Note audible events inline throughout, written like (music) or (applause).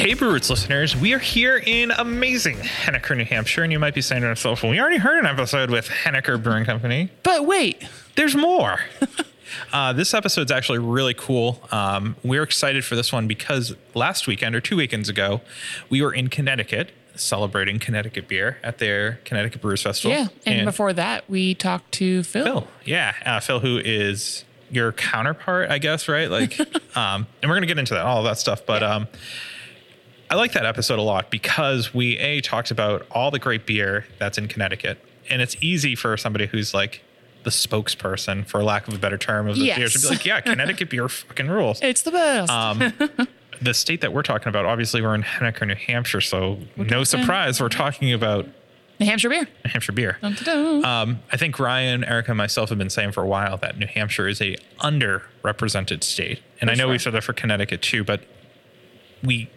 Hey, Brew Roots listeners, we are here in amazing Henniker, New Hampshire, and you might be saying to yourself, well, we already heard an episode with Henniker Brewing Company. But wait, There's more. (laughs) uh, this episode's actually really cool. Um, we're excited for this one because last weekend or two weekends ago, we were in Connecticut celebrating Connecticut beer at their Connecticut Brewers Festival. yeah. And, before that, we talked to Phil. Phil, yeah, uh, Phil, who is your counterpart, I guess, right? Like, (laughs) um, and we're gonna get into that, all that stuff. But um, I like that episode a lot because we a talked about all the great beer that's in Connecticut, and it's easy for somebody who's like the spokesperson, for lack of a better term, of the beer to be like, yeah, Connecticut beer fucking rules. It's the best. Um, (laughs) the state that we're talking about, obviously, we're in Henniker, New Hampshire, so no surprise, we're talking about New Hampshire beer. New Hampshire beer. Dun, dun, dun. Um, I think Ryan, Erica, and myself have been saying for a while that New Hampshire is a underrepresented state, and I know we said that for Connecticut too, but we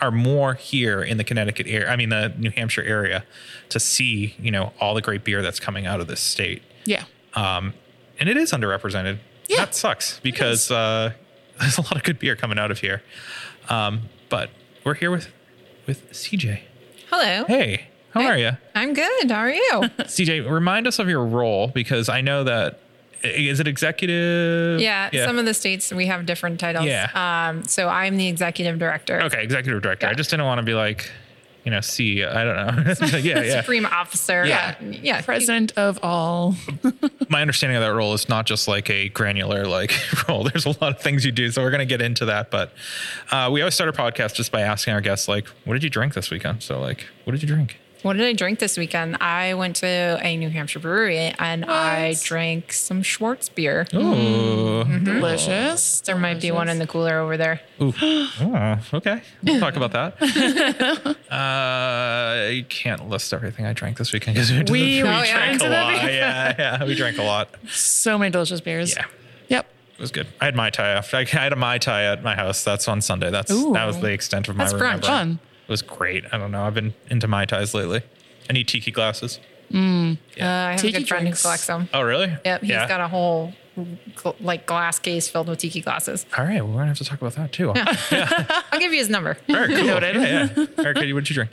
are more here in the Connecticut area. I mean, the New Hampshire area to see you know all the great beer that's coming out of this state, yeah. um, and it is underrepresented. Yeah, that sucks because uh, (laughs) there's a lot of good beer coming out of here. Um, but we're here with with CJ. Hello. Hey, how Hey. are you? I'm good. How are you? (laughs) CJ, remind us of your role because I know that is it executive? yeah, some of the states we have different titles. Yeah. Um, so I'm the executive director. okay, executive director. I just didn't want to be like, you know, C. I don't know. (laughs) (laughs) yeah, yeah. Supreme officer. Yeah. Yeah. Yeah. President of all. (laughs) My understanding of that role is not just like a granular like role. There's a lot of things you do, so we're gonna get into that. But uh, we always start our podcast just by asking our guests like, "What did you drink this weekend?" So like, what did you drink? What did I drink this weekend? I went to a New Hampshire brewery and I drank some Schwarzbier. Oh, Delicious. There might be one in the cooler over there. Ooh. Oh, (gasps) okay. We'll talk about that. (laughs) uh, you can't list everything I drank this weekend because we, went to We the- went we drank to a lot. Yeah, yeah, we drank a lot. So many delicious beers. Yeah. Yep. It was good. I had mai tai after. I had a mai tai at my house. That's on Sunday. That's Ooh. that was the extent of my That's brunch. Fun. It was great. I don't know. I've been into mai tais lately. I need tiki glasses. mm Uh, I have Tiki a good friend drinks. who collects them. Oh, really? Yep. He's yeah. got a whole gl- like glass case filled with tiki glasses. All right. Well, we're gonna have to talk about that too. (laughs) All I'll give you his number. (laughs) right. Cool. Noted. Yeah, yeah. Erica, what did you drink?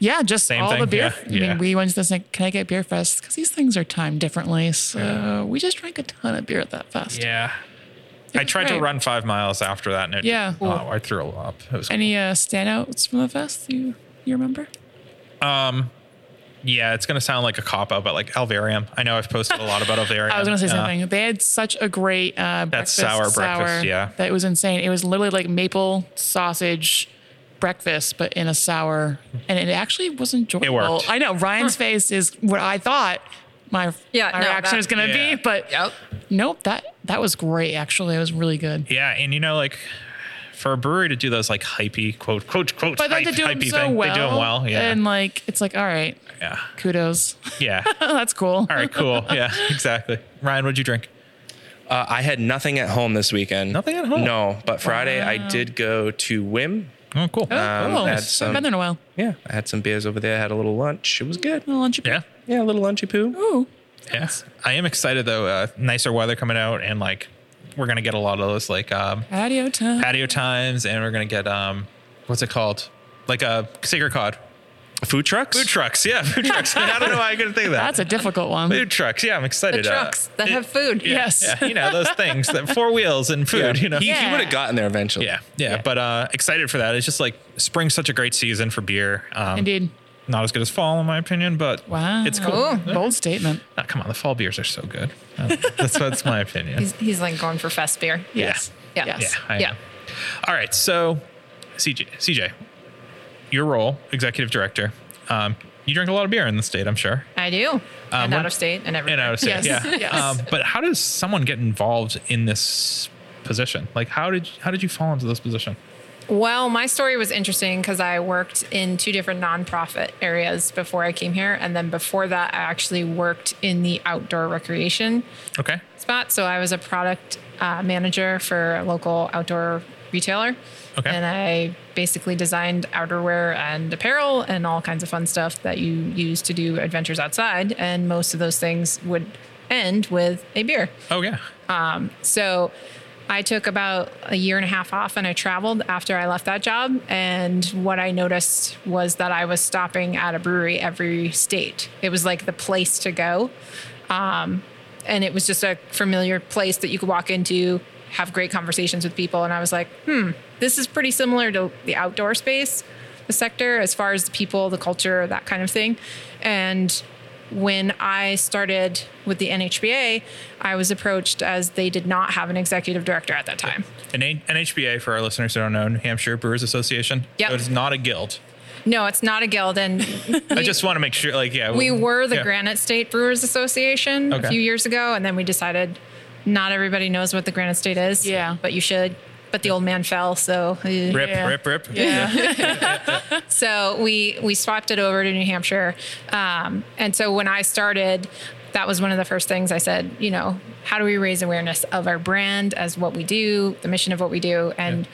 Yeah, just Same all the thing, beer. yeah, I yeah. mean, we went to this Connecticut Beer Fest because these things are timed differently. So we just drank a ton of beer at that fest. Yeah. I tried to run five miles after that, and it, Yeah. oh, I threw up. It was Any uh, standouts from the fest you you remember? Um, yeah, it's gonna sound like a cop out, but like Alvarium. I know I've posted a lot about Alvarium. (laughs) I was gonna say Uh, something. They had such a great uh, breakfast sour breakfast, yeah. that was insane. It was literally like maple sausage breakfast, but in a sour, and it actually was enjoyable. worked. I know Ryan's face is what I thought my, Yeah, my no, reaction that- was gonna Yeah. be, but Yep. nope that that was great. Actually, it was really good. Yeah, and you know, like for a brewery to do those like hypey quote quote quote But then hype, to do them hypey so thing, well, they do them well. Yeah, and like it's like all right, yeah, kudos. yeah. (laughs) That's cool. All right, cool. (laughs) Yeah, exactly. Ryan, what'd you drink? Uh, I had nothing at home this weekend. Nothing at home? No, but Friday I did go to Wim. Oh, cool. Oh, Um, cool. had Haven't some- been there in a while. Yeah, I had some beers over there. Had a little lunch. It was good. A little lunch. yeah, Yeah, a little lunchy poo. Ooh. yeah. I am excited though. Uh, nicer weather coming out, and like we're gonna get a lot of those like um, Patio time. patio times, and we're gonna get um, what's it called? Like a sacred cod. Food trucks. Food trucks. Yeah, food (laughs) trucks. I don't know why I couldn't think of that. That's a difficult one. food trucks. Yeah, I'm The excited. uh, trucks that have food. Yes. yeah, you know those things that four wheels and food. You know. He, Yeah. would have gotten there eventually. Yeah, yeah, but uh, excited for that. It's just like spring's such a great season for beer. Um, Indeed. Not as good as fall, in my opinion, but Wow. it's cool. Oh. Bold statement. Ah, come on, the fall beers are so good. Uh, that's that's my opinion. He's, he's like going for fest beer. Yes. Yeah. yeah, Yes. I Yeah. am. All right, so CJ, CJ, your role, executive director. Um, you drink a lot of beer in the state, I'm sure, I do. and what- out of state and everything. and out of state. Yes, Yeah. (laughs) yes. Um, but how does someone get involved in this position? Like, how did how did you fall into this position? Well, my story was interesting because I worked in two different nonprofit areas before I came here. And then before that, I actually worked in the outdoor recreation Okay. spot. So I was a product uh, manager for a local outdoor retailer. Okay. And I basically designed outerwear and apparel and all kinds of fun stuff that you use to do adventures outside. And most of those things would end with a beer. Oh yeah. So I took about a year and a half off and I traveled after I left that job. And what I noticed was that I was stopping at a brewery every state. It was like the place to go. Um, and it was just a familiar place that you could walk into, have great conversations with people. And I was like, hmm, this is pretty similar to the outdoor space, the sector, as far as the people, the culture, that kind of thing. And when I started with the NHBA, I was approached as they did not have an executive director at that time. An NHBA, for our listeners who don't know, New Hampshire Brewers Association. Yeah, So it's not a guild. No, it's not a guild. And (laughs) I just want to make sure, like, yeah. we were the yeah. Granite State Brewers Association Okay. a few years ago. And then we decided not everybody knows what the Granite State is. Yeah. But you should. But the old man fell. So. Rip, Yeah. rip, rip. Yeah. (laughs) So we we swapped it over to New Hampshire, um, and so when I started, that was one of the first things I said. You know, how do we raise awareness of our brand as what we do, the mission of what we do, and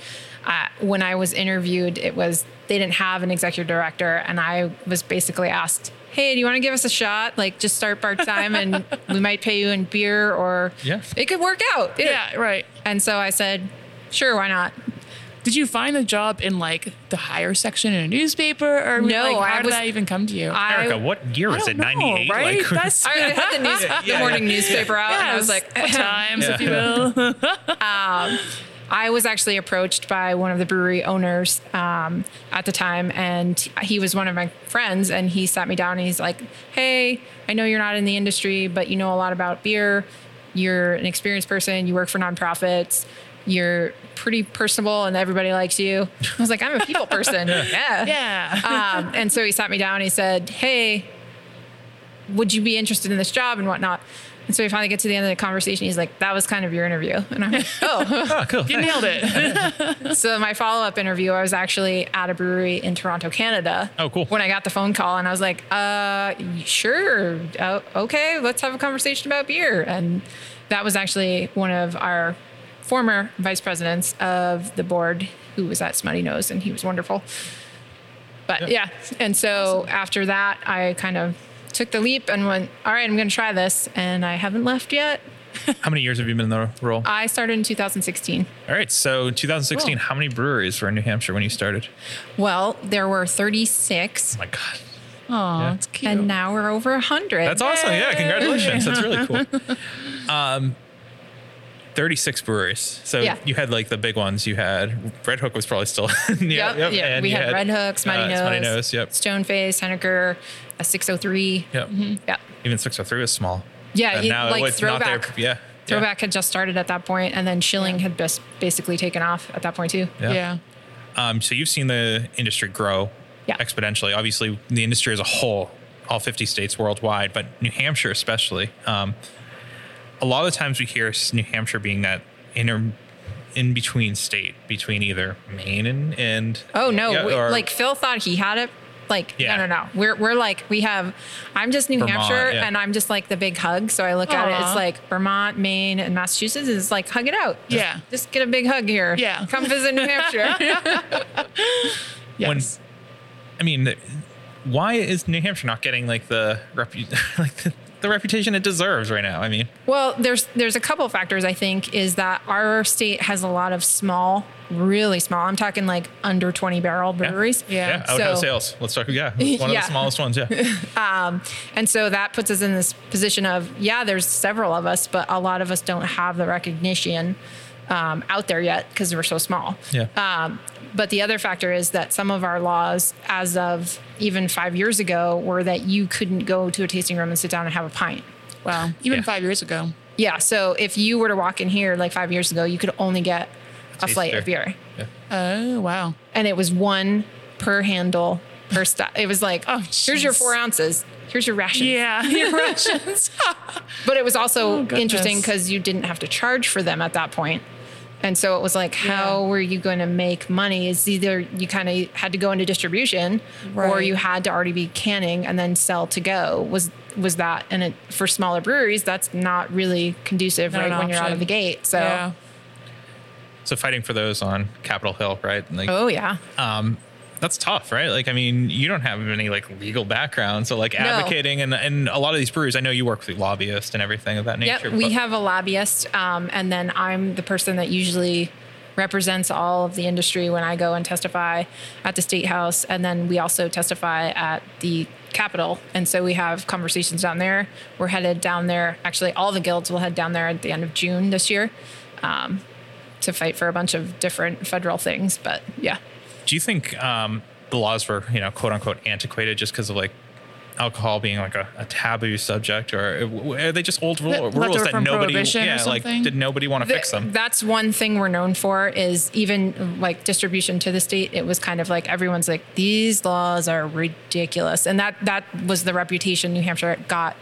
uh, when I was interviewed, it was they didn't have an executive director, and I was basically asked. Hey, do you want to give us a shot? Like, just start part time, and (laughs) we might pay you in beer, or Yeah. it could work out. yeah, right. And so I said, sure, why not? Did you find a job in like the higher section in a newspaper, or No, like, how I did was- that even come to you? I- Erica, what year I was it? know, 98? right? Like, (laughs) That's I had the, news, (laughs) the yeah. morning newspaper out, and I was like, (laughs) times, if you will. I was actually approached by one of the brewery owners um, at the time, and he was one of my friends. And he sat me down and he's like, "Hey, I know you're not in the industry, but you know a lot about beer. You're an experienced person. You work for nonprofits. You're pretty personable, and everybody likes you." I was like, "I'm a people (laughs) person. yeah." yeah. Um, and so he sat me down. and He said, "Hey, would you be interested in this job and whatnot?" And so we finally get to the end of the conversation. He's like, "That was kind of your interview," and I'm like, (laughs) "Oh." oh, cool. you nailed it. (laughs) So my follow up interview, I was actually at a brewery in Toronto, Canada. Oh, cool. When I got the phone call, and I was like, "Uh, sure, uh, okay, let's have a conversation about beer." And that was actually one of our former vice presidents of the board, who was at Smuttynose, and he was wonderful. But yeah, and so after that, I kind of took the leap and went, "All right, I'm going to try this," and I haven't left yet. How many years have you been in the role? I started in 2016. All right. So, in 2016, Cool. how many breweries were in New Hampshire when you started? Well, there were 36. Oh my God. Oh, Yeah. that's cute. And now we're over 100. That's awesome. Yeah. Congratulations. That's really cool. (laughs) Um, 36 breweries. So Yeah. you had like the big ones. You had Redhook was probably still. (laughs) yeah. Yep, yeah. and We you had, Redhook, Smutty uh, Nose, Smuttynose. Yep. Stoneface, Henniker, a 603. Yep. Yeah. Even 603 was small. Yeah, And it- now like it's not there. throwback. Yeah. Throwback had just started at that point, and then Schilling had just basically taken off at that point too. Yeah. yeah. Um, so you've seen the industry grow Yeah. exponentially. Obviously, the industry as a whole, all 50 states worldwide, but New Hampshire especially. Um, a lot of times we hear New Hampshire being that inner, in between state between either Maine and and Oh no! yeah, or- like Phil thought he had it. Like Yeah. no, no, no. We're we're like we have. I'm just New Vermont, Hampshire, yeah. and I'm just like the big hug. So I look at it. It's like Vermont, Maine, and Massachusetts is like hug it out. Just- Yeah. Just get a big hug here. Yeah. Come visit New Hampshire. (laughs) Yes. I mean, why is New Hampshire not getting like the repu- (laughs) like the, the reputation it deserves right now? I mean, Well, there's there's a couple factors I think is that our state has a lot of small, really small. I'm talking like under 20 barrel breweries. Yeah. yeah, outhouse So- sales. Let's talk. Yeah, (laughs) one of the smallest ones. Yeah, (laughs) um, And so that puts us in this position of yeah, there's several of us, but a lot of us don't have the recognition um, out there yet because we're so small. yeah. Um, but the other factor is that some of our laws, as of even five years ago, were that you couldn't go to a tasting room and sit down and have a pint. wow. Even Yeah. five years ago. Yeah. So if you were to walk in here like five years ago, you could only get a taster. flight of beer. yeah. Oh, wow. and it was one per handle per stop. It was like, Oh, here's your four ounces. Here's your ration. Yeah. (laughs) Your Russians. (laughs) But it was also Oh, interesting because you didn't have to charge for them at that point. And so it was like, how Yeah. were you going to make money? Is either you kind of had to go into distribution, or you had to already be canning and then sell to go. Was was that? And it, for smaller breweries, that's not really conducive Not right an when you're out of the gate. So, yeah. So fighting for those on Capitol Hill, right? Like, oh yeah, um, that's tough, right? Like, I mean, you don't have any like legal background, so like advocating and and a lot of these breweries, I know you work with lobbyists and everything of that nature. Yep, we have a lobbyist, um, and then I'm the person that usually represents all of the industry when I go and testify at the state house, and then we also testify at the Capitol, and so we have conversations down there. We're headed down there. Actually, all the guilds will head down there at the end of June this year um, to fight for a bunch of different federal things. But yeah. Do you think um, the laws were, you know, quote unquote, antiquated just because of like alcohol being like a, a taboo subject, or are they just old rule, rules that nobody, yeah, like did nobody want to The- fix them? That's one thing we're known for is even like distribution to the state. It was kind of like everyone's like these laws are ridiculous, and that that was the reputation New Hampshire got.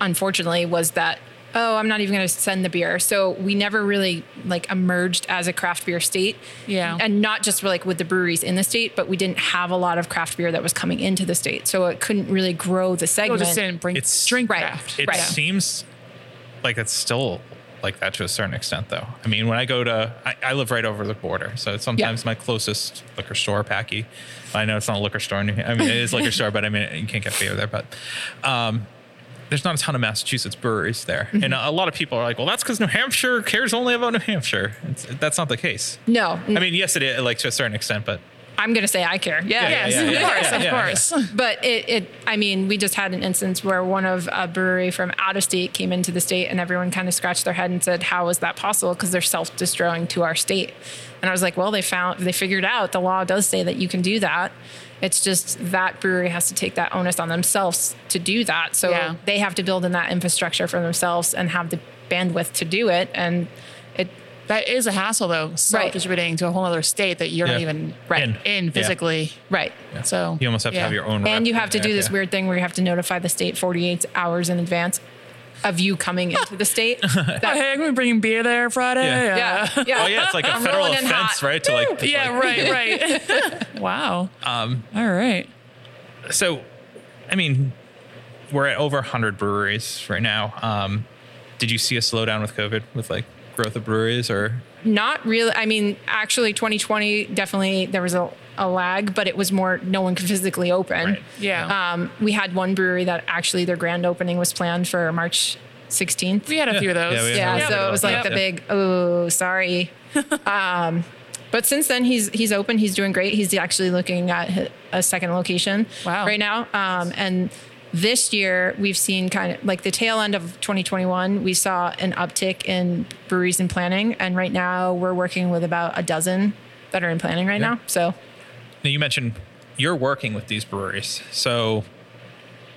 Unfortunately, was that oh I'm not even going to send the beer. So we never really like emerged as a craft beer state. Yeah. and not just like with the breweries in the state, but we didn't have a lot of craft beer that was coming into the state, so it couldn't really grow the People segment. just didn't bring It's- drink Right. craft. It Right. seems like it's still like that to a certain extent, though. I mean, when I go to, I, I live right over the border, so it's sometimes my closest liquor store, Packy. I know it's not a liquor store. in New- I mean, it is liquor store, but I mean, you can't get beer there. But um, there's not a ton of Massachusetts breweries there, Mm-hmm. and a, a lot of people are like, "Well, that's because New Hampshire cares only about New Hampshire." It's, that's not the case. no, I mean, yes, it is like to a certain extent, but I'm going to say I care. Yeah, Yeah, Yes, yeah, of course, of yeah. course. But it, it, I mean, we just had an instance where one of a brewery from out of state came into the state, and everyone kind of scratched their head and said, "How is that possible?" Because they're self-distributing to our state. And I was like, "Well, they found, they figured out the law does say that you can do that. It's just that brewery has to take that onus on themselves to do that. So Yeah. they have to build in that infrastructure for themselves and have the bandwidth to do it. And it, That is a hassle though, self-distributing to a whole other state that you're not even Right. in, Yeah. physically. right. So you almost have to have your own. And you have to in do this yeah. weird thing where you have to notify the state 48 hours in advance of you coming (laughs) into the state. Oh, (laughs) hey, I'm gonna be bringing beer there Friday. Yeah. yeah, (laughs) yeah. Oh yeah, it's like a I'm federal offense, hot. right? To like, to Yeah, like- right, right. wow. Um, All right. so i mean we're at over 100 breweries right now um did you see a slowdown with covid with like growth of breweries or Not really. I mean, actually, 2020 definitely there was a, a lag, but it was more no one could physically open. Right. Yeah. Um, we had one brewery that actually their grand opening was planned for March 16th. we had a few of those. Yeah, yeah, Yeah. so it was like Yeah. the big oh sorry (laughs) um but since then he's he's open he's doing great he's actually looking at a second location Wow. right now um and this year we've seen kind of like the tail end of 2021 we saw an uptick in breweries and planning and right now we're working with about a dozen that are in planning right Yeah. now so now you mentioned you're working with these breweries so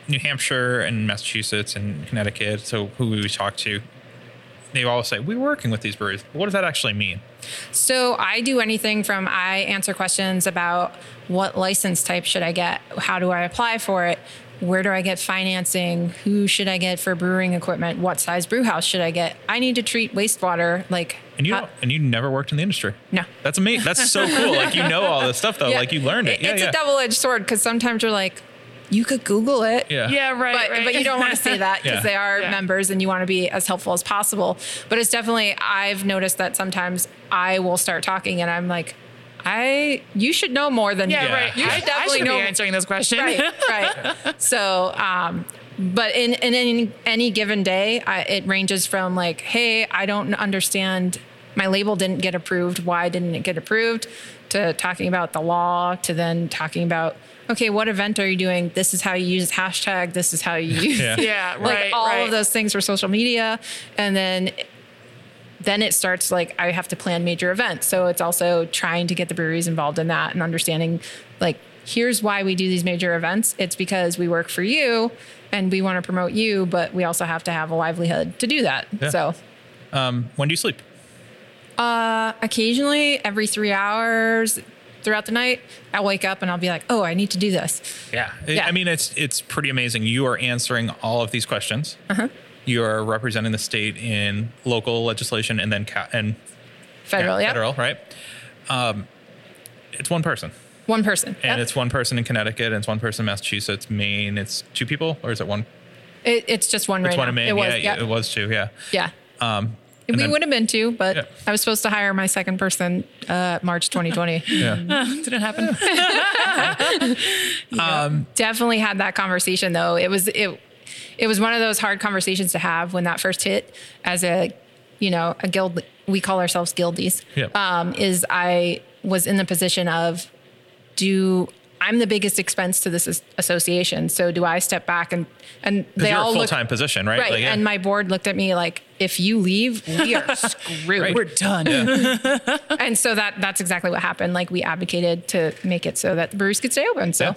new hampshire and massachusetts and connecticut so who we talk to they all say we're working with these breweries what does that actually mean So I do anything from I answer questions about what license type should I get? How do I apply for it? Where do I get financing? Who should I get for brewing equipment? What size brew house should I get? I need to treat wastewater like and you how- don't, and you never worked in the industry No. that's amazing that's so cool like you know all this stuff though Yeah. like you learned it, yeah It's yeah a double-edged sword because sometimes you're like, you could Google it. yeah Yeah, right. but, right. but you don't want to say that (laughs) because Yeah. they are Yeah. members and you want to be as helpful as possible. But it's definitely, I've noticed that sometimes I will start talking and I'm like, I, you should know more than yeah, me. right. You I, should I definitely should know. be answering this question. Right, right. (laughs) So, um, but in, in any, any given day, I, it ranges from like, hey, I don't understand. My label didn't get approved. Why didn't it get approved? To talking about the law, to then talking about, okay, what event are you doing? This is how you use hashtag. This is how you (laughs) use Yeah. Yeah, like right. all right. of those things for social media and then then it starts like i have to plan major events so it's also trying to get the breweries involved in that and understanding like here's why we do these major events it's because we work for you and we want to promote you but we also have to have a livelihood to do that Yeah. so um when do you sleep Uh, occasionally every three hours throughout the night i'll wake up and i'll be like oh i need to do this Yeah. I- Yeah. I mean, it's it's pretty amazing. You are answering all of these questions. Uh-huh. You are representing the state in local legislation and then ca- and federal yeah, federal, right? Um, it's one person, one person and Yep. it's one person in Connecticut, and it's one person in Massachusetts, Maine. It's two people, or is it one? It- it's just one It's right one now in Maine. it was yeah, yeah it was two. Yeah. yeah And we then- would have been too, but Yeah. I was supposed to hire my second person uh, March 2020. (laughs) Yeah. (laughs) Didn't happen. (laughs) Definitely had that conversation though. It was it it was one of those hard conversations to have when that first hit as a you know a guild. We call ourselves guildies. Yeah. Um, is I was in the position of do I'm the biggest expense to this association. So do I step back and and they you're a all full look time position, right? right. Like, yeah. And my board looked at me like, if you leave, we are (laughs) screwed. Right. We're done. (laughs) And so that that's exactly what happened. Like we advocated to make it so that the breweries could stay open. So Yeah.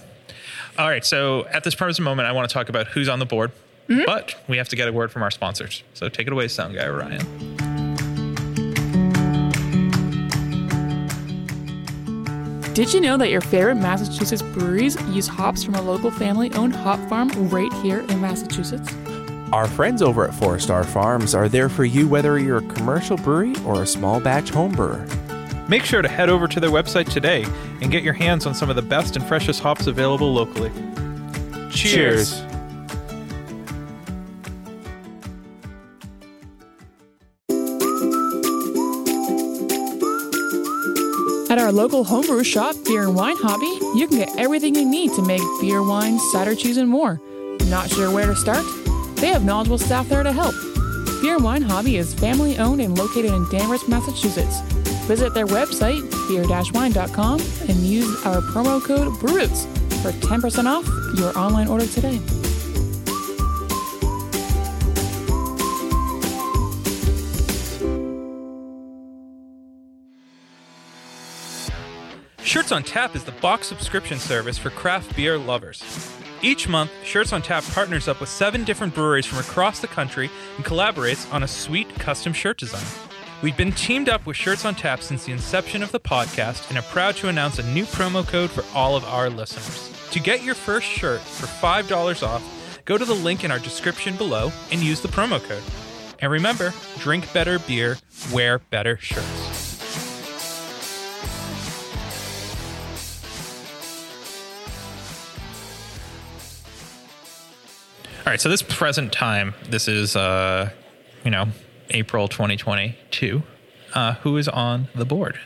All right. So at this present moment, I want to talk about who's on the board, Mm-hmm. but we have to get a word from our sponsors. So take it away, sound guy Ryan. Did you know that your favorite Massachusetts breweries use hops from a local family owned hop farm right here in Massachusetts? Our friends over at Four Star Farms are there for you whether you're a commercial brewery or a small batch home brewer. Make sure to head over to their website today and get your hands on some of the best and freshest hops available locally. Cheers. At our local homebrew shop, Beer and Wine Hobby, you can get everything you need to make beer, wine, cider, cheese, and more. Not sure where to start? They have knowledgeable staff there to help. Beer and Wine Hobby is family owned and located in Danvers, Massachusetts. Visit their website, beer-wine.com, and use our promo code BREWROOTS for 10% off your online order today. Shirts on Tap is the box subscription service for craft beer lovers. Each month, Shirts on Tap partners up with seven different breweries from across the country and collaborates on a sweet custom shirt design. We've been teamed up with Shirts on Tap since the inception of the podcast and are proud to announce a new promo code for all of our listeners. To get your first shirt for $5 off, go to the link in our description below and use the promo code. And remember, drink better beer, wear better shirts. All right. So this present time, this is, uh, you know, April 2022. Uh, who is on the board?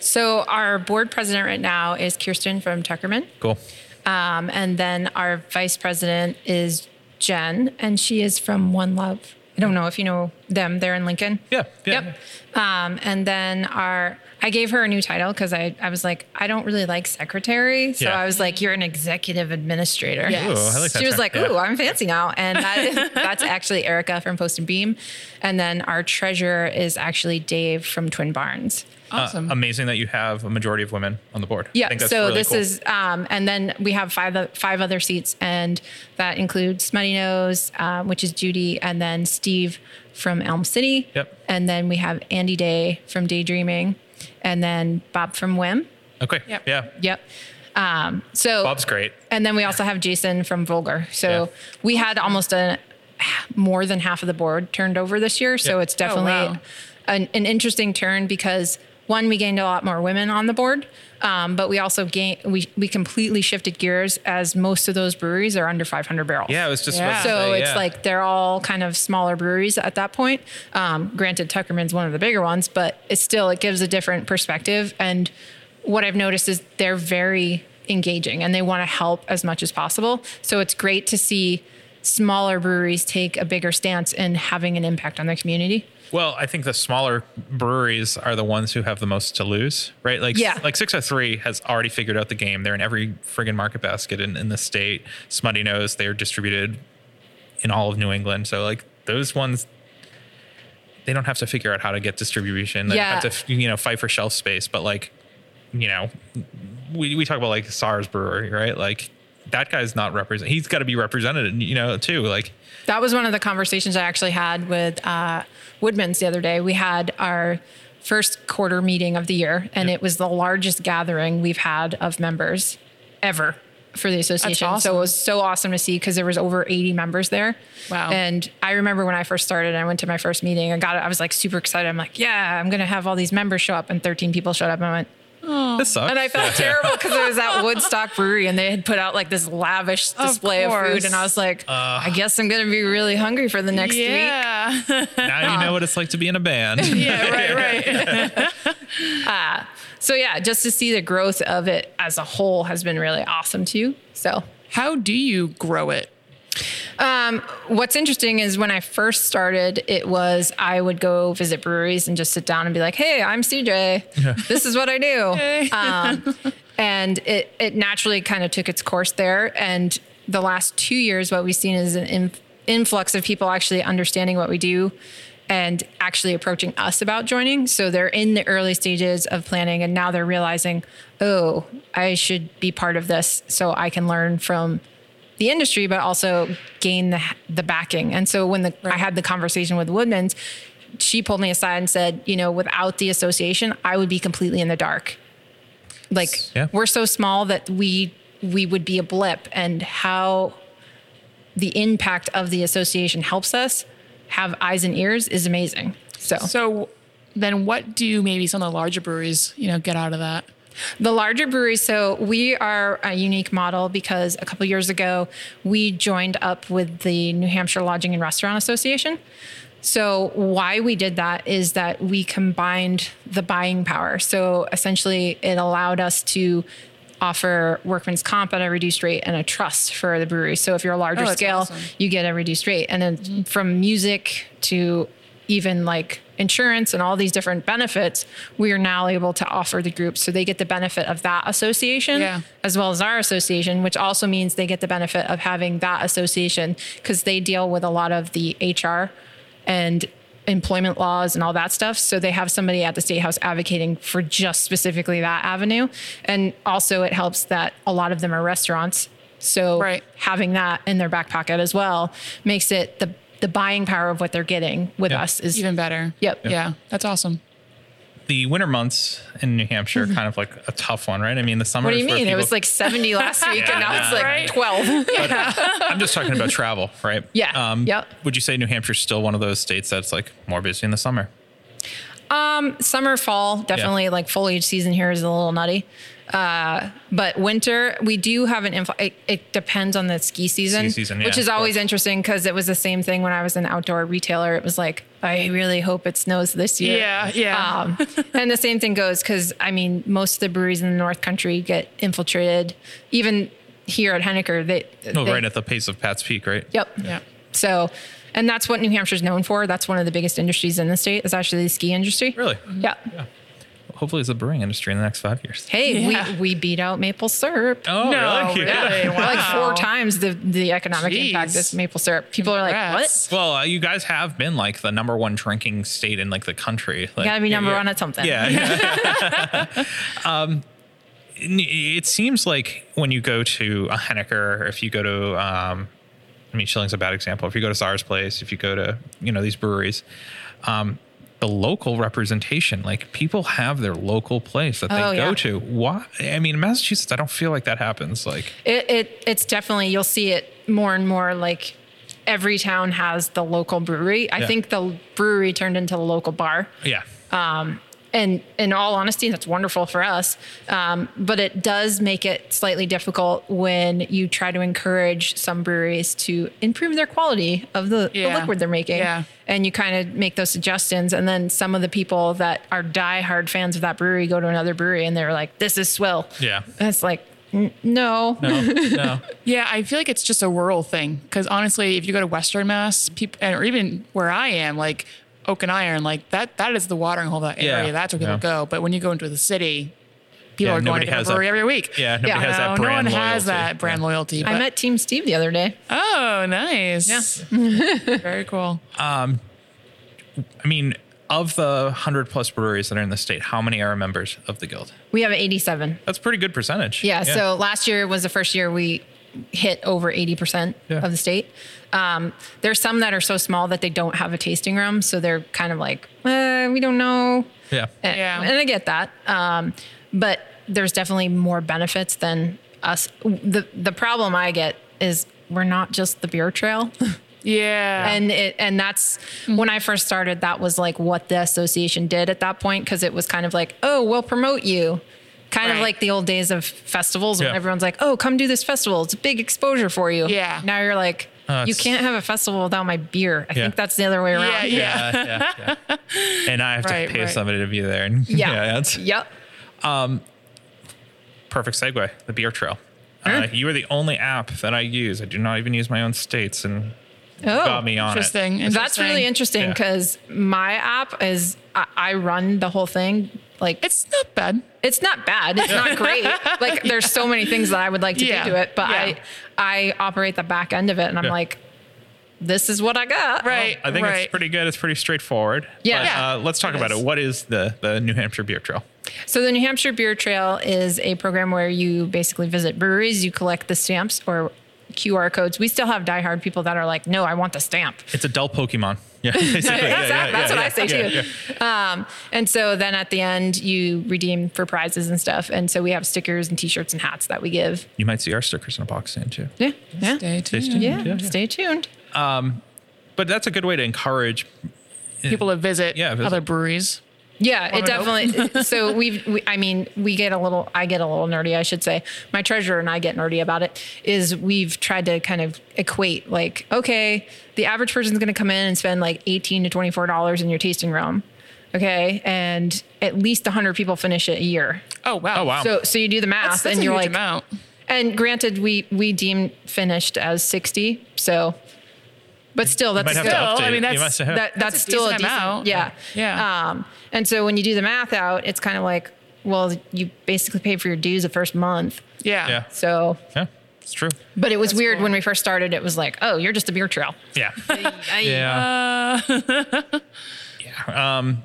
so our board president right now is Kirsten from Tuckerman. Cool. Um, and then our vice president is Jen, and she is from One Love. I don't know if you know them. They're in Lincoln. Yeah. yeah. Yep. Um, and then our, I gave her a new title because I, I was like, I don't really like secretary. So Yeah. I was like, you're an executive administrator. Yes. Ooh, I like that She was term. like, Yeah. ooh, I'm fancy now. And that, that's actually Erica from Post and Beam. And then our treasurer is actually Dave from Twin Barns. Uh, Awesome. amazing that you have a majority of women on the board. I Yeah. think that's So really this cool. is, um, and then we have five five other seats, and that includes Smuttynose, um, which is Judy, and then Steve from Elm City. Yep. And then we have Andy Day from Daydreaming, and then Bob from Wim. okay. Yep. Yeah. Yep. Um, so Bob's great. and then we also have Jason from Vulgar. So Yeah. we had almost a more than half of the board turned over this year. So Yeah. it's definitely wow. an, an interesting turn because one, we gained a lot more women on the board, um, but we also gained we we completely shifted gears as most of those breweries are under 500 barrels. Yeah, it was just Yeah. So say, it's yeah. like they're all kind of smaller breweries at that point. Um, granted, Tuckerman's one of the bigger ones, but it's still it gives a different perspective. And what I've noticed is they're very engaging and they want to help as much as possible. So it's great to see smaller breweries take a bigger stance in having an impact on their community. Well, I think the smaller breweries are the ones who have the most to lose, right? Like, Yeah. like 603 has already figured out the game. They're in every friggin' market basket in, in the state. Smuttynose, they're distributed in all of New England. So, like, those ones, they don't have to figure out how to get distribution. They Yeah. have to, you know, fight for shelf space. But, like, you know, we, we talk about like SARS Brewery, right? Like, that guy's not represent. He's got to be represented, you know, too. Like, That was one of the conversations I actually had with uh, Woodman's the other day. We had our first quarter meeting of the year, and it was the largest gathering we've had of members ever for the association. So it was so awesome to see because there was over 80 members there. Wow. And I remember when I first started, I went to my first meeting. I got it. I was like super excited. I'm like, yeah, I'm gonna have all these members show up, and 13 people showed up. And I went, Oh. This sucks. And I felt (laughs) terrible because it was at Woodstock Brewery and they had put out like this lavish display of, course. food. And I was like, I guess I'm going to be really hungry for the next week. yeah. now you know what it's like to be in a band. (laughs) yeah, right, (laughs) right. Uh, so, yeah, just to see the growth of it as a whole has been really awesome too. So, How do you grow it? Um, what's interesting is when I first started, it was I would go visit breweries and just sit down and be like, "Hey, I'm CJ. (laughs) This is what I do." (laughs) Um, and it it naturally kind of took its course there. And the last two years, what we've seen is an in, influx of people actually understanding what we do and actually approaching us about joining. So they're in the early stages of planning, and now they're realizing, "Oh, I should be part of this, so I can learn from." The industry, but also gain the the backing. And so when the I had the conversation with Woodman's, she pulled me aside and said, you know, without the association, I would be completely in the dark. Like Yeah. we're so small that we we would be a blip, and how the impact of the association helps us have eyes and ears is amazing. So So then what do maybe some of the larger breweries, you know, get out of that? The larger breweries, so we are a unique model because a couple years ago we joined up with the New Hampshire Lodging and Restaurant Association. So why we did that is that we combined the buying power. So essentially it allowed us to offer workman's comp at a reduced rate and a trust for the brewery. So if you're a larger Oh, scale, awesome. you get a reduced rate. And then from music to even like insurance and all these different benefits, we are now able to offer the group. So they get the benefit of that association Yeah. as well as our association, which also means they get the benefit of having that association because they deal with a lot of the HR and employment laws and all that stuff. So they have somebody at the state house advocating for just specifically that avenue. And also it helps that a lot of them are restaurants. So Right. having that in their back pocket as well makes it the the buying power of what they're getting with Yeah. us is Even better. Yep. Yeah, that's awesome. the winter months in New Hampshire are kind of like a tough one, right? I mean, the summer. What do you is where mean? It was like 70 last week and (laughs) now it's like Right. 12. (laughs) I'm just talking about travel, right? Yeah. Um, Yep. Would you say New Hampshire's still one of those states that's like more busy in the summer? Summer, fall, definitely like foliage season here is a little nutty. Uh, but winter, we do have an info. It, it depends on the ski season, Ski season, which yeah, is always course. interesting because it was the same thing when I was an outdoor retailer. It was like, I really hope it snows this year. Yeah, yeah. Um, (laughs) and the same thing goes because I mean, most of the breweries in the North Country get infiltrated. Even here at Henniker, they, Oh, they right at the pace of Pat's Peak, right? Yep. Yeah. So, and that's what New Hampshire's known for. That's one of the biggest industries in the state. Is actually the ski industry. Really? Yeah. Hopefully, it's the brewing industry in the next five years. Hey, Yeah. we, we beat out maple syrup. Oh, No, really? really? Wow. Like four times the, the economic Jeez. impact is maple syrup. People are like, what? Well, uh, you guys have been like the number one drinking state in like the country. Like, You gotta be number yeah. one at something. Yeah. yeah. (laughs) (laughs) um, it seems like when you go to a Henniker, if you go to, um, I mean, Schilling's a bad example. If you go to Czar's Place, if you go to, you know, these breweries, um, the local representation, like people have their local place that they Oh, go yeah. to. Why? I mean, in Massachusetts, I don't feel like that happens. Like, It, it it's definitely you'll see it more and more like every town has the local brewery. I Yeah. think the brewery turned into the local bar. yeah. Um, and in all honesty, that's wonderful for us. Um, but it does make it slightly difficult when you try to encourage some breweries to improve their quality of the, the liquid they're making. Yeah. And you kind of make those suggestions. And then some of the people that are diehard fans of that brewery go to another brewery and they're like, this is swill. Yeah. And it's like, no. No, no. (laughs) Yeah, I feel like it's just a rural thing. Because honestly, if you go to Western Mass, people, or even where I am, like Oak and Iron, like that, that is the watering hole of that Yeah, area. That's where people yeah. go. But when you go into the city, people Yeah, are going to the has that- brewery every week. Yeah, nobody Yeah. has No, that no brand one has that brand Yeah. loyalty. I met Team Steve the other day. oh, nice. Yeah. (laughs) Very cool. Um, I mean, of the hundred plus breweries that are in the state, how many are members of the guild? We have 87. That's a pretty good percentage. Yeah, So last year was the first year we hit over 80% Yeah. of the state. Um, there's some that are so small that they don't have a tasting room. So they're kind of like, eh, we don't know. yeah, And, Yeah. and I get that. Um, but there's definitely more benefits than us. The, the problem I get is we're not just the beer trail. (laughs) Yeah. and it and that's when I first started. That was like what the association did at that point because it was kind of like, oh, we'll promote you, Kind of like the old days of festivals when Yeah. everyone's like, "Oh, come do this festival. It's a big exposure for you." Yeah. Now you're like, Uh, "You can't have a festival without my beer." I Yeah. think that's the other way around. Yeah, yeah. yeah, yeah, yeah. And I have Right, to pay right. somebody to be there. (laughs) And Yeah. that's Yep. perfect segue. The beer trail. Uh, you are the only app that I use. I do not even use my own states, and Oh, got me on it. Interesting. That's really interesting Yeah. because my app is I, I run the whole thing. Like It's not bad. it's not bad. It's not great. (laughs) like there's so many things that I would like to Yeah. do to it, but Yeah. I I operate the back end of it, and I'm Yeah. like, this is what I got. Right. I think right. it's pretty good. It's pretty straightforward. Yeah. But, Yeah, uh, let's talk it about is. it. What is the the New Hampshire Beer Trail? So the New Hampshire Beer Trail is a program where you basically visit breweries, you collect the stamps or QR codes. We still have diehard people that are like, no, I want the stamp. It's a dull Pokemon. (laughs) Yeah, basically. Yeah, yeah, That's yeah, what I say yeah, too. yeah. Um, and so then at the end, you redeem for prizes and stuff. And so we have stickers and T-shirts and hats that we give. You might see our stickers in a box soon too. Yeah, yeah, Stay tuned. tuned. yeah. Yeah, yeah. Stay tuned. But that's a good way to encourage. People to visit, Yeah, visit. other breweries. Yeah, it definitely. (laughs) so we've, we, I mean, we get a little, I get a little nerdy, I should say. My treasurer and I get nerdy about it. Is we've tried to kind of equate, like, okay, the average person's going to come in and spend like eighteen to twenty four dollars in your tasting room, okay, and at least hundred people finish it a year. Oh wow. Oh, wow. So, so you do the math, That's, that's and a you're huge like, amount. and granted, we we deem finished as sixty, so, but still, that's might have still, to Still, update I mean, that's- have. that that's, a still a decent decent amount. Yeah. Yeah. Um, and so when you do the math out, it's kind of like, well, you basically pay for your dues the first month. Yeah. yeah, So, yeah, it's true. but it was That's weird cool. when we first started. It was like, oh, you're just a beer trail. Yeah, I- yeah, (laughs) yeah. Um,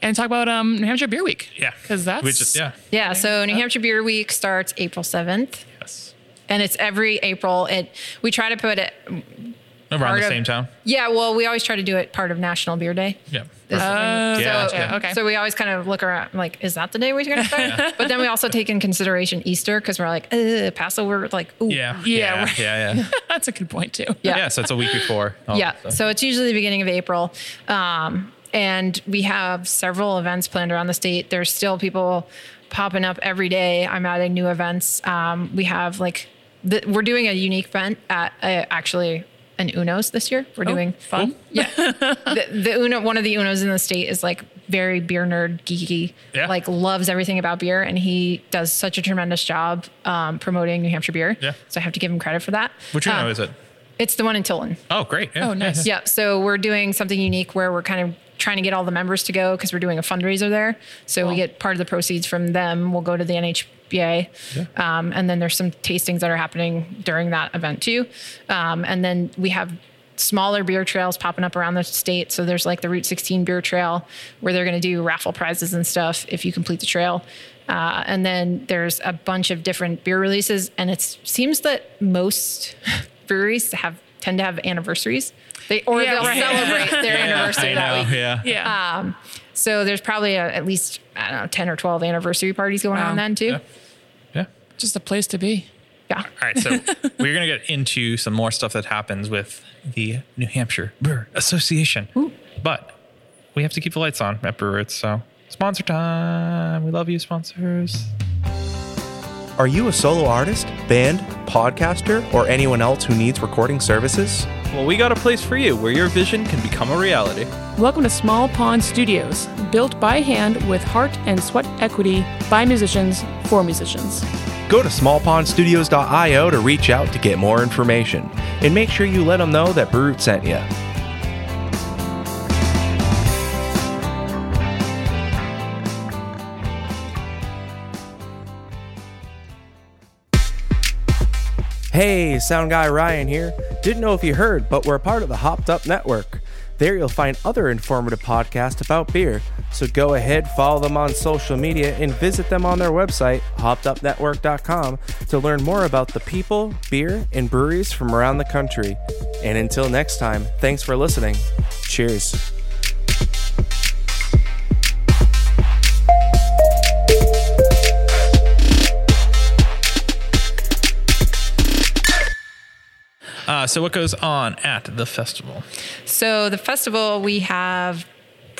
And talk about um, New Hampshire Beer Week. yeah. Because that's We just, yeah. Yeah. So New Hampshire Beer Week starts April 7th. Yes. And it's every April. It we try to put it. Around Part the of- same time. Yeah. Well, we always try to do it part of National Beer Day. Yeah. Is- Oh, Yeah, gotcha. yeah. Okay. So we always kind of look around, like, is that the day we're going to start? (laughs) But then we also take in consideration Easter because we're like, Ugh, Passover, like, ooh. Yeah. Yeah, Yeah. Yeah. Yeah. (laughs) that's a good point too. Yeah. yeah. So it's a week before. all yeah. that stuff. So it's usually the beginning of April. Um, and we have several events planned around the state. There's still people popping up every day. I'm adding new events. Um, we have like, the, we're doing a unique event at uh, actually an Uno's this year. We're doing Fun. (laughs) Yeah. the, the Uno, one of the Unos in the state is like very beer nerd geeky, Yeah. like loves everything about beer. And he does such a tremendous job um, promoting New Hampshire beer. Yeah. So I have to give him credit for that. Which one Uh, is it? It's the one in Tilton. Oh, great. Yeah. Oh, nice. (laughs) Yeah. So we're doing something unique where we're kind of trying to get all the members to go because we're doing a fundraiser there. So we get part of the proceeds from them. We'll go to the NHBA. Um, and then there's some tastings that are happening during that event too. Um, and then we have smaller beer trails popping up around the state. So there's like the Route 16 beer trail where they're going to do raffle prizes and stuff if you complete the trail. Uh, and then there's a bunch of different beer releases. And it seems that most (laughs) breweries have tend to have anniversaries. They or Yeah, they'll right. celebrate their (laughs) anniversary I that know. week. Yeah. Yeah. So there's probably a, at least I don't know ten or twelve anniversary parties going Wow. on then too. Yeah. Yeah. Just a place to be. Yeah. All right, so (laughs) we're gonna get into some more stuff that happens with the New Hampshire Brewer Association, but we have to keep the lights on at Brewer. It's so sponsor time. We love you, sponsors. Are you a solo artist, band, podcaster, or anyone else who needs recording services? Well, we got a place for you where your vision can become a reality. Welcome to Small Pond Studios, built by hand with heart and sweat equity by musicians for musicians. Go to smallpondstudios.io to reach out to get more information. And make sure you let them know that Brew Roots sent you. Hey, Sound Guy Ryan here. Didn't know if you heard, but we're a part of the Hopped Up Network. There you'll find other informative podcasts about beer. So go ahead, follow them on social media, and visit them on their website, hoppedupnetwork.com, to learn more about the people, beer, and breweries from around the country. And until next time, thanks for listening. Cheers. Uh, so what goes on at the festival? So the festival we have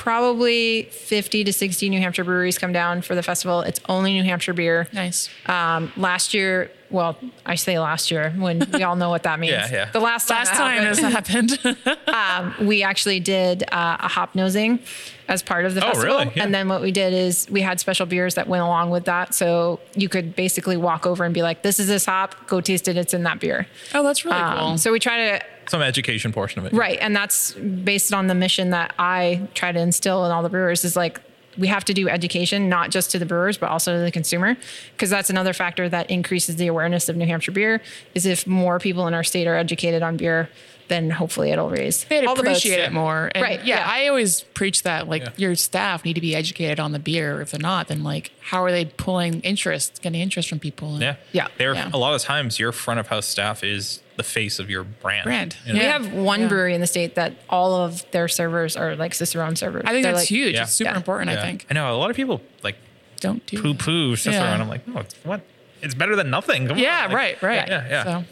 probably 50 to 60 New Hampshire breweries come down for the festival. It's only New Hampshire beer. Nice. Um, last year, well, I say last year when we all know what that (laughs) means. Yeah, yeah. The last time, Last time happened, this happened. (laughs) (laughs) we actually did uh, a hop nosing as part of the Oh, festival. really? Yeah. And then what we did is we had special beers that went along with that. So you could basically walk over and be like, this is this hop, go taste it, it's in that beer. oh, that's really Um, cool. So we try to Some education portion of it. Right. And that's based on the mission that I try to instill in all the brewers is like, we have to do education, not just to the brewers, but also to the consumer. Because that's another factor that increases the awareness of New Hampshire beer is if more people in our state are educated on beer, then hopefully it'll raise They'd all the appreciate it more. And Right, Yeah, yeah. I always preach that like Yeah. your staff need to be educated on the beer. If they're not, then like how are they pulling interest, getting interest from people? Yeah. Yeah. There, Yeah. a lot of times, your front of house staff is the face of your brand. Brand. You know? We have one Yeah. brewery in the state that all of their servers are like Cicerone servers. I think They're that's like- huge. Yeah. It's super Yeah. important. Yeah. I think. I know a lot of people like Don't do poo that. poo Cicero, Yeah. I'm like, no, it's what? It's better than nothing. Come Yeah, on. Like, right, right. Yeah, yeah.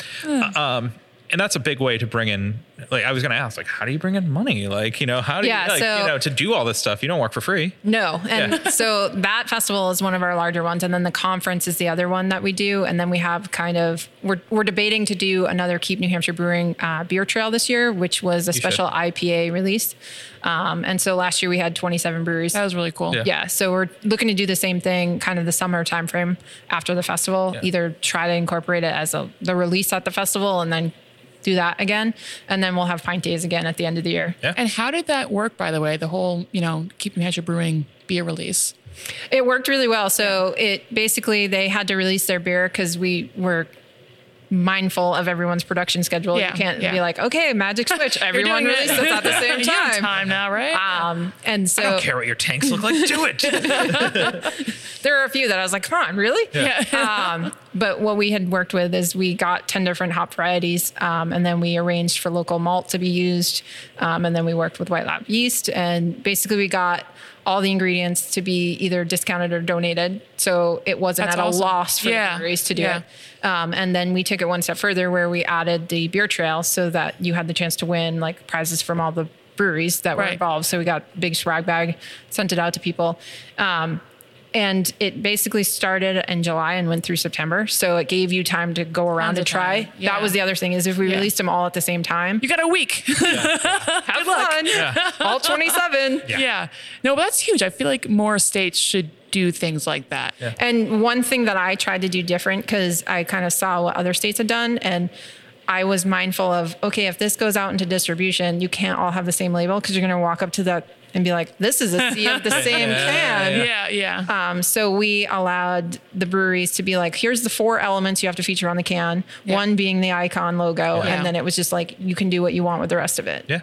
So, Um, and that's a big way to bring in. Like, I was going to ask, like, how do you bring in money? Like, you know, how do Yeah, you, like, so- you know, to do all this stuff? You don't work for free. No. And Yeah. (laughs) so that festival is one of our larger ones. And then the conference is the other one that we do. And then we have kind of, we're, we're debating to do another Keep New Hampshire Brewing uh, beer trail this year, which was a should. special IPA release. Um, and so last year we had 27 breweries. that was really cool. Yeah. yeah, so we're looking to do the same thing kind of the summer timeframe after the festival. Yeah. Either try to incorporate it as a, the release at the festival and then do that again. And then we'll have pint days again at the end of the year. Yeah. And how did that work? By the way, the whole you know Keep New Hampshire Brewing beer release. It worked really well. So it basically they had to release their beer because we were mindful of everyone's production schedule. Yeah, you can't yeah. be like, okay, magic (laughs) switch, everyone doing releases at the (laughs) same time. time now, right? Um, and so I don't care what your tanks look like. Do it. (laughs) there are a few that I was like, come on, really? yeah. um, but what we had worked with is we got 10 different hop varieties um, and then we arranged for local malt to be used um, and then we worked with white lab yeast and basically we got all the ingredients to be either discounted or donated so it wasn't That's at awesome. a loss for Yeah. the breweries to do Yeah. it um, and then we took it one step further where we added the beer trail so that you had the chance to win like prizes from all the breweries that were Right. involved so we got big swag bag sent it out to people um, and it basically started in July and went through September. So it gave you time to go around Tons to try. Yeah. That was the other thing is if we Yeah. released them all at the same time, you got a week. (laughs) have fun. (laughs) All 27. yeah. No, but that's huge. I feel like more states should do things like that. And one thing that I tried to do different because I kind of saw what other states had done and I was mindful of okay, if this goes out into distribution, you can't all have the same label because you're going to walk up to that and be like, "This is a sea of the (laughs) same can." Yeah, yeah. Um, so we allowed the breweries to be like, here's the four elements you have to feature on the can. Yeah. One being the icon logo, Yeah. and then it was just like you can do what you want with the rest of it. yeah,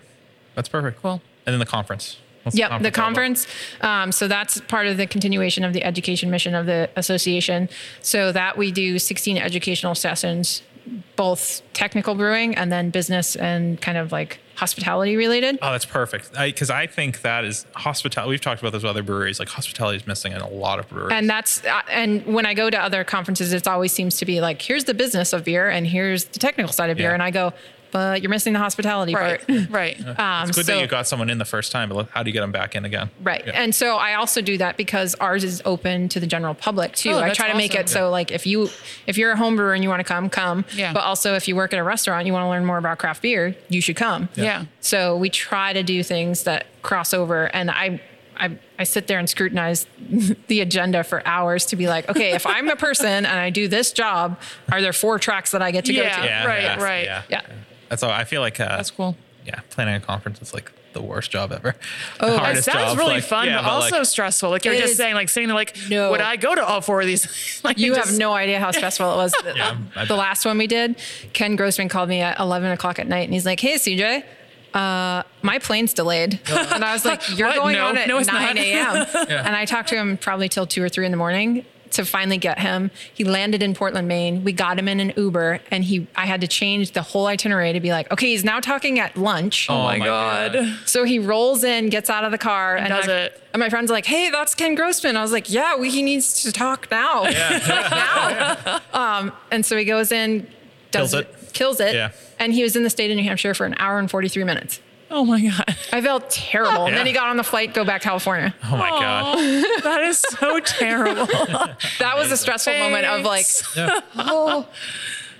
that's perfect. Cool. And then the conference. What's Yep, the all about? conference. Um, so that's part of the continuation of the education mission of the association. So that we do 16 educational sessions, both technical brewing and then business and kind of like hospitality related. Oh, that's perfect. Because I, think that is hospitality. We've talked about this with other breweries. Like hospitality is missing in a lot of breweries. And that's uh, and when I go to other conferences, it always seems to be like, here's the business of beer and here's the technical side of beer, Yeah. and I go, but you're missing the hospitality Right. part. right. (laughs) Um, it's good so- that you got someone in the first time, but how do you get them back in again? Right. Yeah. And so I also do that because ours is open to the general public too. Oh, I that's try to make awesome. it so like if you if you're a home brewer and you want to come, come. Yeah. But also if you work at a restaurant, you want to learn more about craft beer, you should come. Yeah. So we try to do things that cross over and I I, I sit there and scrutinize (laughs) the agenda for hours to be like, okay, if I'm a person and I do this job, are there four tracks that I get to Yeah. go to? yeah, right, yeah, right. Yeah, Yeah. That's all. I feel like uh, That's cool. Yeah, planning a conference is like the worst job ever. Oh, The it It sounds job, really like- fun, yeah, but also like, stressful. Like you're just is- saying, like sitting there, like, No. would I go to all four of these? (laughs) like, You just- have no idea how stressful it was. (laughs) Yeah, I the last one we did, Ken Grossman called me at 11 o'clock at night and he's like, Hey, CJ, uh, my plane's delayed. (laughs) And I was like, You're going No, on at no, 9 not. a.m. And I talked to him probably till two or three in the morning to finally get him. He landed in Portland, Maine. We got him in an Uber and he, I had to change the whole itinerary to be like, okay, he's now talking at lunch. Oh my God. So he rolls in, gets out of the car, and, does my, it. and my friend's like, "Hey, that's Ken Grossman." I was like, "Yeah, we, he needs to talk now." Like, (laughs) now. (laughs) Um, and so he goes in, does Kills it. kills it, Yeah. and he was in the state of New Hampshire for an hour and forty three minutes. Oh my god, I felt terrible. And then he got on the flight, go back to California. Oh my god. that is so (laughs) terrible. That was a stressful moment of like, Thanks. oh,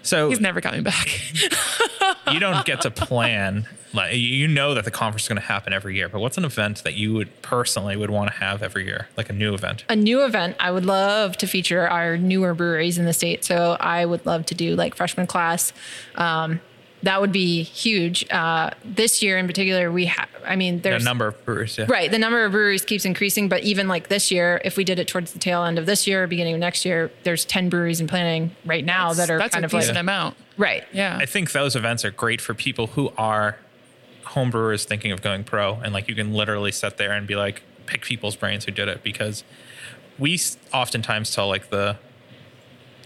So He's never coming back. (laughs) you don't get to plan like you know that the conference is going to happen every year but what's an event that you would personally would want to have every year like a new event a new event. I would love to feature our newer breweries in the state. So I would love to do like freshman class. Um, that would be huge. Uh, this year in particular, we have, I mean, there's a there's number of breweries, yeah Right. The number of breweries keeps increasing, but even like this year, if we did it towards the tail end of this year, beginning of next year, there's 10 breweries in planning right now that are That's kind a of like, decent amount. right. Yeah. i think those events are great for people who are home brewers thinking of going pro and like you can literally sit there and be like pick people's brains who did it because we oftentimes tell like the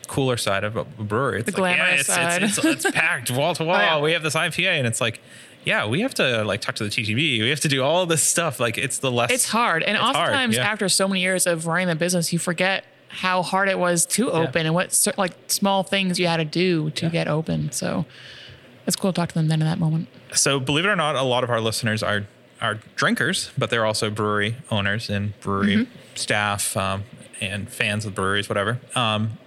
cooler side of a brewery it's The like, yeah, it's, side. It's, it's, it's (laughs) packed wall to wall we have this ipa and it's like yeah, we have to like talk to the TTB. We have to do all this stuff. Like it's the less. It's hard. And It's hard, oftentimes, yeah. after so many years of running the business, you forget how hard it was to open and what like small things you had to do to get open. So it's cool to talk to them then in that moment. So believe it or not, a lot of our listeners are are drinkers, but they're also brewery owners and brewery Mm-hmm. staff um, and fans of breweries, whatever. Um,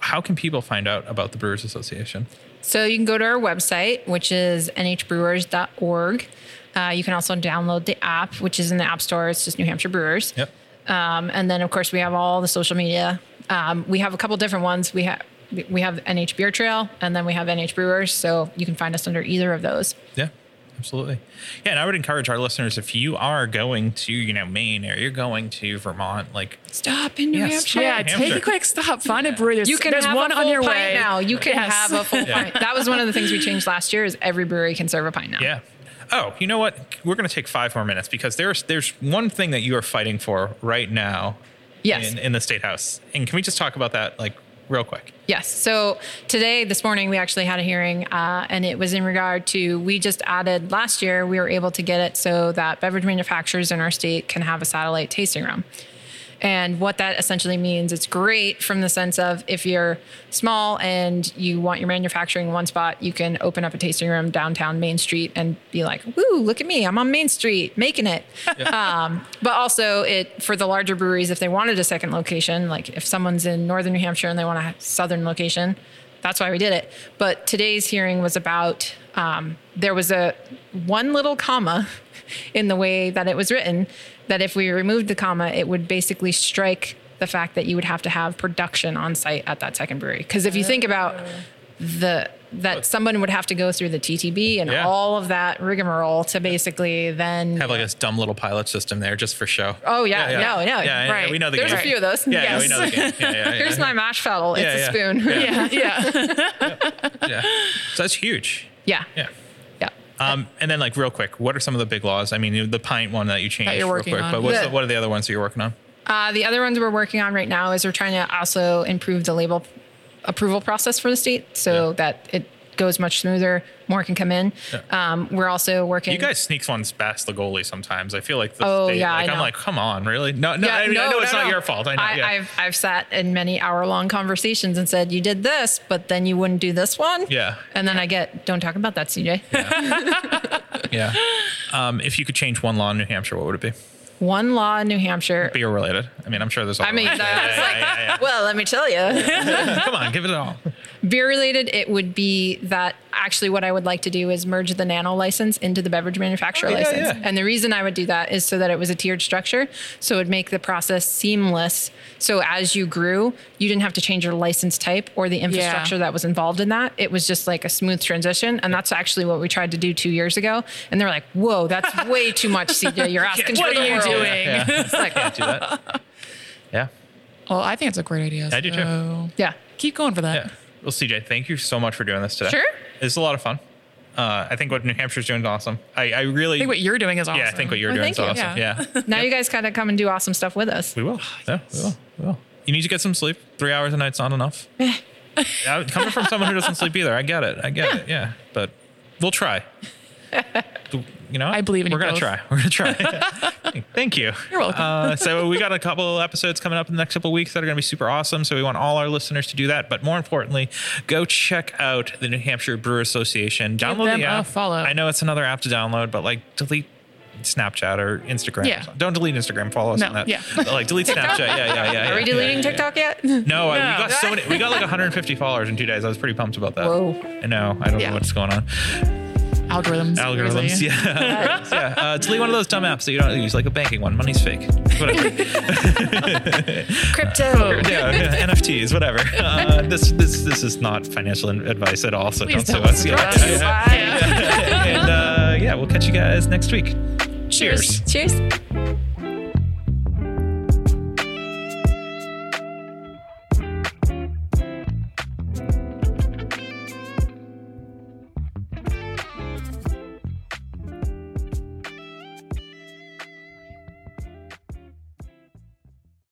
how can people find out about the Brewers Association? So you can go to our website, which is nhbrewers.org. Uh, you can also download the app, which is in the App Store. It's just New Hampshire Brewers. Yep. Um, and then, of course, we have all the social media. Um, we have a couple different ones. We have we have NH Beer Trail, and then we have NH Brewers. So you can find us under either of those. Yeah, absolutely. Yeah, and I would encourage our listeners if you are going to, you know, Maine or you're going to Vermont, like Stop in New Yes. Hampshire. Yeah, New take a quick stop. Find a brewery. There's, You can there's have one a full on your pint way now. You can Yes. have a full pint. That was one of the things we changed last year. Is every brewery can serve a pint now. Yeah. Oh, you know what? We're going to take five more minutes because there's there's one thing that you are fighting for right now. Yes. In, in the state house, and can we just talk about that like real quick? Yes. So today, this morning, we actually had a hearing, uh, and it was in regard to we just added last year, we were able to get it so that beverage manufacturers in our state can have a satellite tasting room. And what that essentially means, it's great from the sense of if you're small and you want your manufacturing in one spot, you can open up a tasting room downtown Main Street and be like, "Woo, look at me! I'm on Main Street making it." Um, but also, it for the larger breweries, if they wanted a second location, like if someone's in northern New Hampshire and they want a southern location, that's why we did it. But today's hearing was about um, there was a one little comma (laughs) in the way that it was written that if we removed the comma, it would basically strike the fact that you would have to have production on site at that second brewery. Because if you think about the that someone would have to go through the TTB and Yeah. all of that rigmarole to basically then Have like this dumb little pilot system there just for show. Oh yeah, yeah. no, no, Yeah, yeah, right. we know the There's game. a few of those. Yeah, yeah, Yes. we know the game. Yeah, yeah, yeah. Here's my mash paddle. It's Yeah, a yeah. spoon. Yeah. (laughs) Yeah. (laughs) yeah. So that's huge. yeah. Yeah. Yeah. Um, and then like real quick, what are some of the big laws? I mean, the pint one that you changed that you're real working quick, on. but what's The- the, what are the other ones that you're working on? Uh, the other ones we're working on right now is we're trying to also improve the label approval process for the state so Yeah. that it goes much smoother. More can come in. Um, we're also working. You guys sneak ones past the goalie sometimes. I feel like the Oh, state, yeah, I like I'm like, come on, really? No, no, Yeah, I, mean, I know it's not your fault. I know. yeah. have I've sat in many hour long conversations and said, you did this, but then you wouldn't do this one. Yeah. And then I get, don't talk about that, CJ. (laughs) yeah. Um, if you could change one law in New Hampshire, what would it be? One law in New Hampshire. Beer related. I mean, I'm sure there's. I mean. I was uh, Yeah, like, yeah, yeah, well, let me tell you. (laughs) come on, give it all. Beer related, it would be that actually what I would like to do is merge the nano license into the beverage manufacturer Oh, yeah, license. yeah. And the reason I would do that is so that it was a tiered structure. So it would make the process seamless. So as you grew, you didn't have to change your license type or the infrastructure that was involved in that. It was just like a smooth transition. And that's actually what we tried to do two years ago. And they're like, whoa, that's (laughs) way too much, CJ. You're asking What for are the you world." doing? Yeah, (laughs) It's like, can't do that. (laughs) Yeah. Well, I think it's a great idea. I do too. so yeah. Keep going for that. Yeah. Well, CJ, thank you so much for doing this today. Sure. It's a lot of fun. Uh, I think what New Hampshire's doing is awesome. I, I really I think what you're doing is awesome. Yeah, I think what you're Oh, doing is you. awesome. Yeah. (laughs) Now you guys got to come and do awesome stuff with us. we will. Yeah, we will. We will. You need to get some sleep. Three hours a night's not enough. (laughs) yeah, coming from someone who doesn't sleep either, I get it. I get it. Yeah, but we'll try. (laughs) You know, I believe in We're you gonna both. try. We're gonna try. (laughs) Thank you. You're welcome. Uh, so we got a couple episodes coming up in the next couple of weeks that are going to be super awesome. So we want all our listeners to do that. But more importantly, go check out the New Hampshire Brewer Association. Download them the a app. follow. I know it's another app to download, but like delete. Snapchat or Instagram. Yeah. Don't delete Instagram. Follow us No, on that. yeah. Like delete (laughs) Snapchat. Yeah, yeah, yeah. yeah Are we deleting yeah, yeah. TikTok yet? No, uh, we got so many. We got like 150 followers in two days. I was pretty pumped about that. Whoa. I know. I don't Yeah. know what's going on. Algorithms. Algorithms. Yeah. (laughs) (laughs) yeah. Uh, delete one of those dumb apps that you don't use, like a banking one. Money's fake. Whatever. (laughs) Crypto. yeah, yeah, NFTs, whatever. Uh, this this this is not financial advice at all, so Please don't don't. sue us. To you Yeah, and uh, yeah, we'll catch you guys next week. Cheers. Cheers.